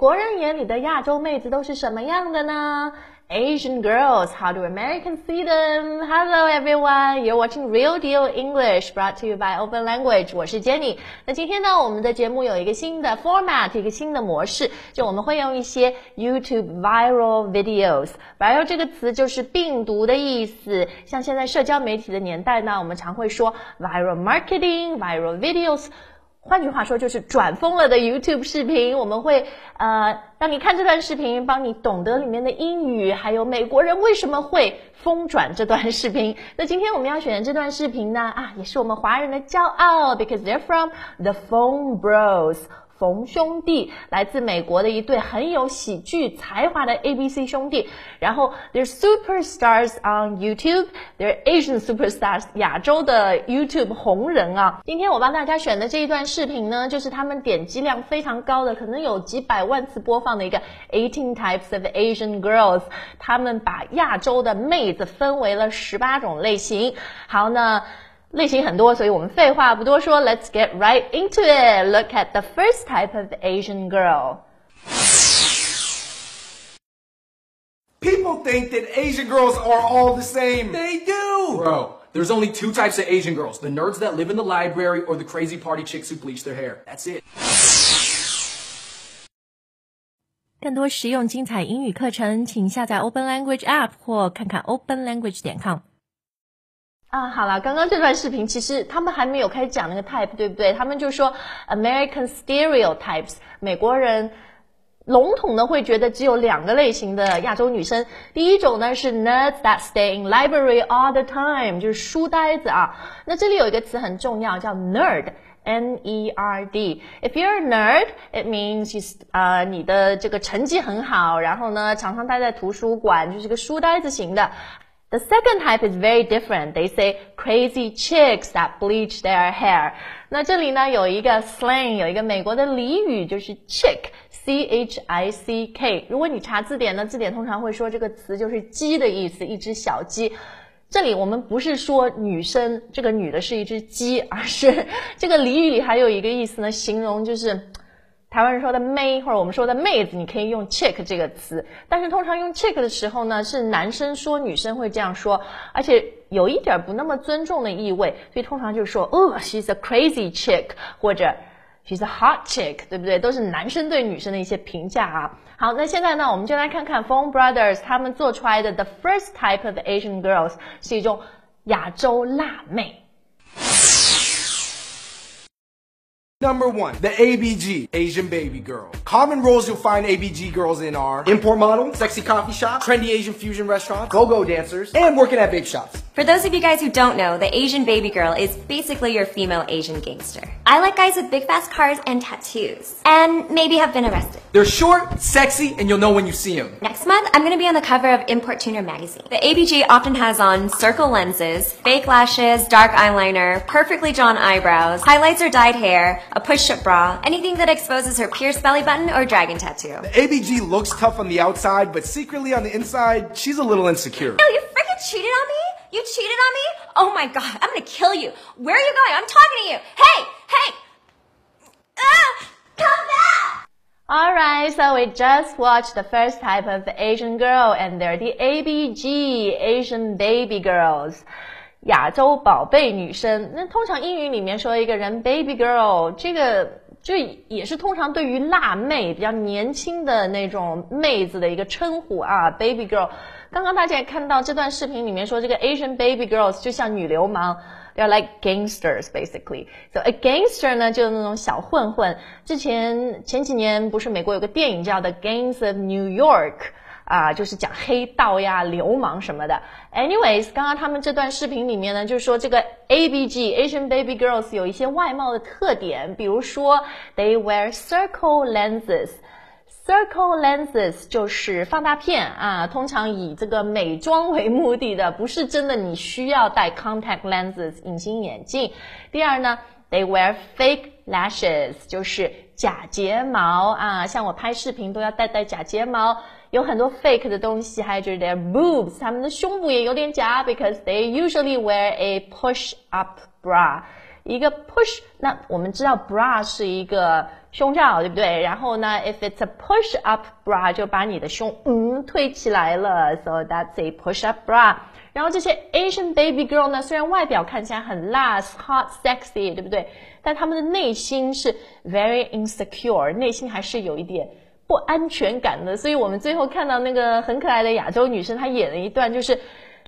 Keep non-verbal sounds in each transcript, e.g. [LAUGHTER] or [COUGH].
国人眼里的亚洲妹子都是什么样的呢？Asian girls, how do Americans see them? Hello everyone, you're watching Real Deal English, brought to you by Open Language. 我是 Jenny。那今天呢，我们的节目有一个新的 format，一个新的模式，就我们会用一些 YouTube viral videos。viral 这个词就是病毒的意思。像现在社交媒体的年代呢，我们常会说 viral marketing, viral videos。换句话说，就是转疯了的 YouTube 视频。我们会呃，让你看这段视频，帮你懂得里面的英语，还有美国人为什么会疯转这段视频。那今天我们要选的这段视频呢，啊，也是我们华人的骄傲，because they're from the Phone Bros。冯兄弟来自美国的一对很有喜剧才华的 A B C 兄弟，然后 they're superstars on YouTube，they're Asian superstars，亚洲的 YouTube 红人啊。今天我帮大家选的这一段视频呢，就是他们点击量非常高的，可能有几百万次播放的一个 Eighteen Types of Asian Girls。他们把亚洲的妹子分为了十八种类型。好，那。类型很多，所以我们废话不多说，Let's get right into it. Look at the first type of Asian girl. People think that Asian girls are all the same. They do! Bro, there's only two types of Asian girls. The nerds that live in the library or the crazy party chicks who bleach their hair. That's it. 更多实用精彩英语课程，请下载 Open Language App 或看看 openlanguage 点 com。 啊，好了，刚刚这段视频其实他们还没有开始讲那个 type，对不对？他们就说 American stereotypes，美国人笼统的会觉得只有两个类型的亚洲女生。第一种呢是 nerds that stay in library all the time，就是书呆子啊。那这里有一个词很重要，叫 nerd，n e r d。If you're a nerd，it means you 啊，你的这个成绩很好，然后呢常常待在图书馆，就是个书呆子型的。The second type is very different. They say crazy chicks that bleach their hair. 那这里呢有一个 slang，有一个美国的俚语，就是 chick，c h i c k。如果你查字典呢，字典通常会说这个词就是鸡的意思，一只小鸡。这里我们不是说女生，这个女的是一只鸡，而是这个俚语里还有一个意思呢，形容就是。台湾人说的妹或者我们说的妹子，你可以用 chick 这个词，但是通常用 chick 的时候呢，是男生说女生会这样说，而且有一点不那么尊重的意味，所以通常就是说，哦，she's a crazy chick，或者 she's a hot chick，对不对？都是男生对女生的一些评价啊。好，那现在呢，我们就来看看 Phone Brothers 他们做出来的 the first type of Asian girls 是一种亚洲辣妹。Number one, the ABG, Asian baby girl. Common roles you'll find ABG girls in are import model, sexy coffee shop, trendy Asian fusion restaurants, go-go dancers, and working at big shops. For those of you guys who don't know, the Asian baby girl is basically your female Asian gangster. I like guys with big fast cars and tattoos. And maybe have been arrested. They're short, sexy, and you'll know when you see them. Next month, I'm gonna be on the cover of Import Tuner magazine. The ABG often has on circle lenses, fake lashes, dark eyeliner, perfectly drawn eyebrows, highlights or dyed hair, a push-up bra, anything that exposes her pierced belly button or dragon tattoo. The ABG looks tough on the outside, but secretly on the inside, she's a little insecure. Oh, you freaking cheated on me? You cheated on me? Oh my god, I'm gonna kill you. Where are you going? I'm talking to you. Hey, hey! Ah, come back! Alright, so we just watched the first type of Asian girl, and they're the ABG, Asian baby girls. 亚洲宝贝女生，那通常英语里面说一个人 baby girl，这个 就也是通常对于辣妹比较年轻的那种妹子的一个称呼啊，baby girl。刚刚大家也看到这段视频里面说这个 Asian baby girls 就像女流氓，they're like gangsters basically。So a gangster 呢就是那种小混混。之前前几年不是美国有个电影叫 The Gangs of New York。啊，就是讲黑道呀、流氓什么的。Anyways，刚刚他们这段视频里面呢，就是说这个 ABG Asian Baby Girls 有一些外貌的特点，比如说 they wear circle lenses。Circle lenses 就是放大片啊，通常以这个美妆为目的的，不是真的你需要戴 contact lenses 隐形眼镜。第二呢，they wear fake lashes，就是假睫毛啊，像我拍视频都要戴戴假睫毛。有很多 fake 的东西，还有就是 their boobs，他们的胸部也有点假，because they usually wear a push up bra。一个 push，那我们知道 bra 是一个胸罩，对不对？然后呢，if it's a push up bra，就把你的胸嗯推起来了，so that's a push up bra。然后这些 Asian baby girl 呢，虽然外表看起来很辣、hot、sexy，对不对？但他们的内心是 very insecure，内心还是有一点不安全感的。所以我们最后看到那个很可爱的亚洲女生，她演了一段，就是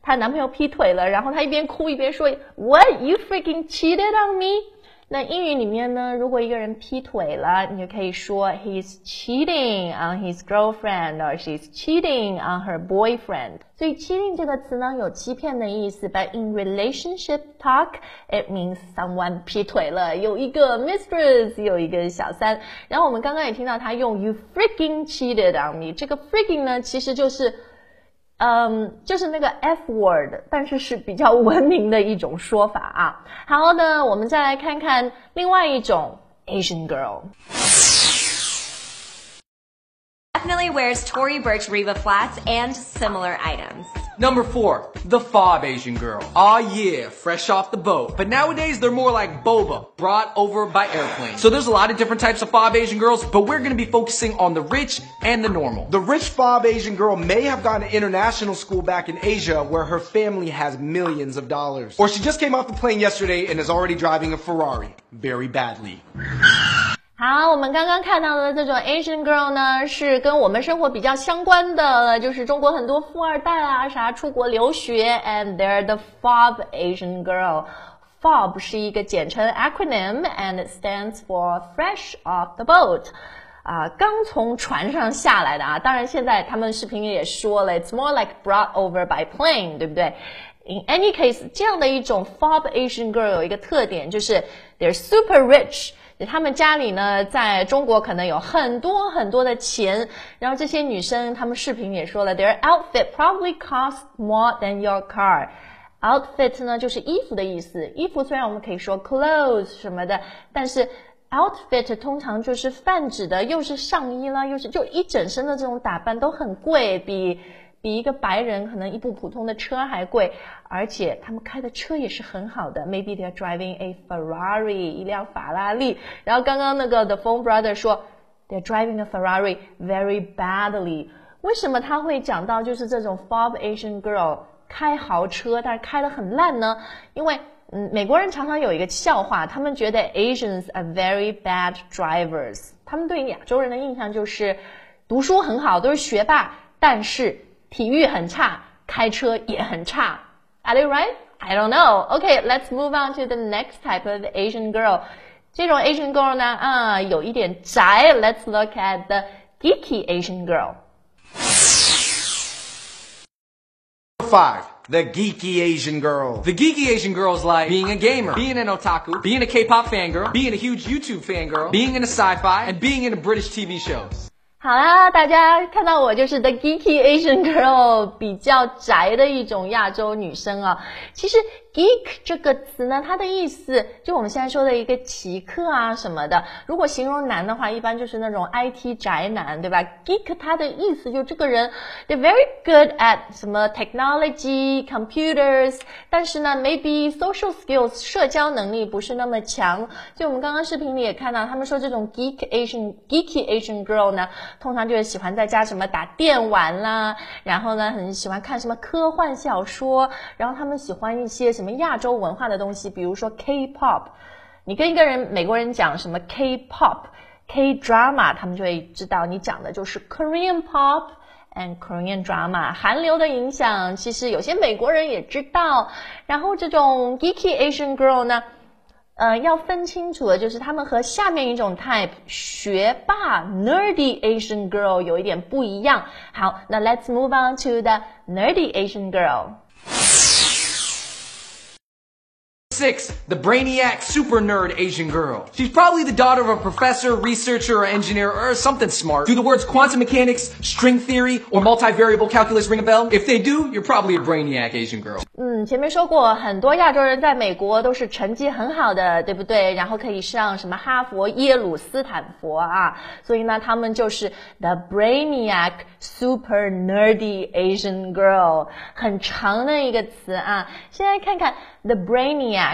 她男朋友劈腿了，然后她一边哭一边说，What you freaking cheated on me？那英语里面呢，如果一个人劈腿了，你就可以说 he's cheating on his girlfriend or she's cheating on her boyfriend。所以 cheating 这个词呢，有欺骗的意思，but in relationship talk it means someone 劈腿了，有一个 mistress，有一个小三。然后我们刚刚也听到他用 you freaking cheated on me，这个 freaking 呢，其实就是。嗯，就是那个 F word，但是是比较 [LAUGHS] 文明的一种说法啊。好的，我们再来看看另外一种 Asian girl。Definitely wears Tory Burch Reva flats and similar items. Number four, the fob Asian girl. Aw yeah, fresh off the boat. But nowadays they're more like boba, brought over by airplane. So there's a lot of different types of fob Asian girls, but we're gonna be focusing on the rich and the normal. The rich fob Asian girl may have gone to international school back in Asia where her family has millions of dollars. Or she just came off the plane yesterday and is already driving a Ferrari. Very badly. 好，我们刚刚看到的这种 Asian girl 呢，是跟我们生活比较相关的，就是中国很多富二代啊，啥出国留学，and they're the fob Asian girl。fob 是一个简称 acronym，and it stands for fresh off the boat。啊，刚从船上下来的啊，当然现在他们视频里也说了，it's more like brought over by plane，对不对 ？In any case，这样的一种 fob Asian girl 有一个特点，就是 they're super rich。他们家里呢，在中国可能有很多很多的钱，然后这些女生，她们视频也说了，their outfit probably cost more than your car。outfit 呢就是衣服的意思，衣服虽然我们可以说 clothes 什么的，但是 outfit 通常就是泛指的，又是上衣啦，又是就一整身的这种打扮都很贵，比。比一个白人可能一部普通的车还贵，而且他们开的车也是很好的。Maybe they're driving a Ferrari，一辆法拉利。然后刚刚那个 The Phone Brother 说，they're driving a Ferrari very badly。为什么他会讲到就是这种 fob Asian girl 开豪车，但是开的很烂呢？因为嗯，美国人常常有一个笑话，他们觉得 Asians are very bad drivers。他们对亚洲人的印象就是读书很好，都是学霸，但是。体育很差，开车也很差。Are they right? I don't know. Okay, let's move on to the next type of Asian girl. 这种 Asian girl 呢，啊，有一点宅。Let's look at the geeky Asian girl. Five. The geeky Asian girl. The geeky Asian girl is like being a gamer, being an otaku, being a K-pop fangirl, being a huge YouTube fangirl, being into sci-fi, and being into British TV shows. 好啦，大家看到我就是 the geeky Asian girl，比较宅的一种亚洲女生啊。其实。geek 这个词呢，它的意思就我们现在说的一个奇客啊什么的。如果形容男的话，一般就是那种 IT 宅男，对吧？geek 它的意思就这个人，they're very good at 什么 technology computers，但是呢，maybe social skills 社交能力不是那么强。就我们刚刚视频里也看到，他们说这种 geek Asian geeky Asian girl 呢，通常就是喜欢在家什么打电玩啦，然后呢，很喜欢看什么科幻小说，然后他们喜欢一些。什么亚洲文化的东西，比如说 K-pop，你跟一个人美国人讲什么 K-pop、K-drama，他们就会知道你讲的就是 Korean pop and Korean drama。韩流的影响，其实有些美国人也知道。然后这种 geeky Asian girl 呢，呃，要分清楚的就是他们和下面一种 type 学霸 nerdy Asian girl 有一点不一样。好，那 Let's move on to the nerdy Asian girl。Six, the brainiac super nerd Asian girl. She's probably the daughter of a professor, researcher, or engineer, or something smart. Do the words quantum mechanics, string theory, or multivariable calculus ring a bell? If they do, you're probably a brainiac Asian girl. 嗯，前面说过，很多亚洲人在美国都是成绩很好的，对不对？然后可以上什么哈佛、耶鲁、斯坦福啊，所以呢，他们就是 the brainiac super nerdy Asian girl，很长的一个词啊。现在看看 the brainiac。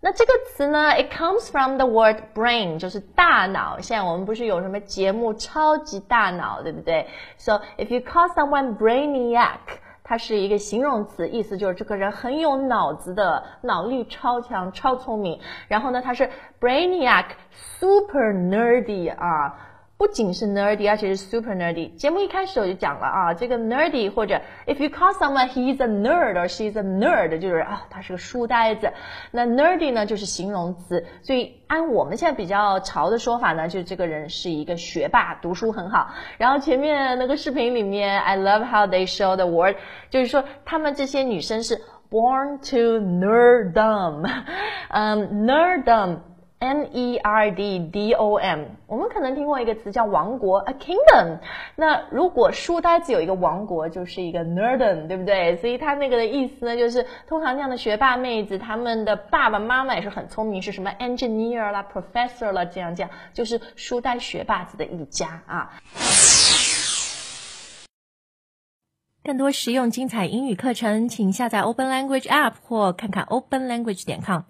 那这个词呢，it comes from the word brain，就是大脑。现在我们不是有什么节目《超级大脑》，对不对？So if you call someone brainiac，它是一个形容词，意思就是这个人很有脑子的，脑力超强、超聪明。然后呢，他是 brainiac，super nerdy 啊。不仅是 nerdy，而且是 super nerdy。节目一开始我就讲了啊，这个 nerdy 或者 if you call someone he's a nerd or she's a nerd，就是啊，他是个书呆子。那 nerdy 呢就是形容词，所以按我们现在比较潮的说法呢，就是这个人是一个学霸，读书很好。然后前面那个视频里面，I love how they show the word，就是说他们这些女生是 born to nerddom，嗯，nerddom。N E R D D O M，我们可能听过一个词叫王国，a kingdom。那如果书呆子有一个王国，就是一个 nerdom，对不对？所以它那个的意思呢，就是通常这样的学霸妹子，他们的爸爸妈妈也是很聪明，是什么 engineer 啦，professor 啦，这样这样，就是书呆学霸子的一家啊。更多实用精彩英语课程，请下载 Open Language App 或看看 openlanguage 点 com。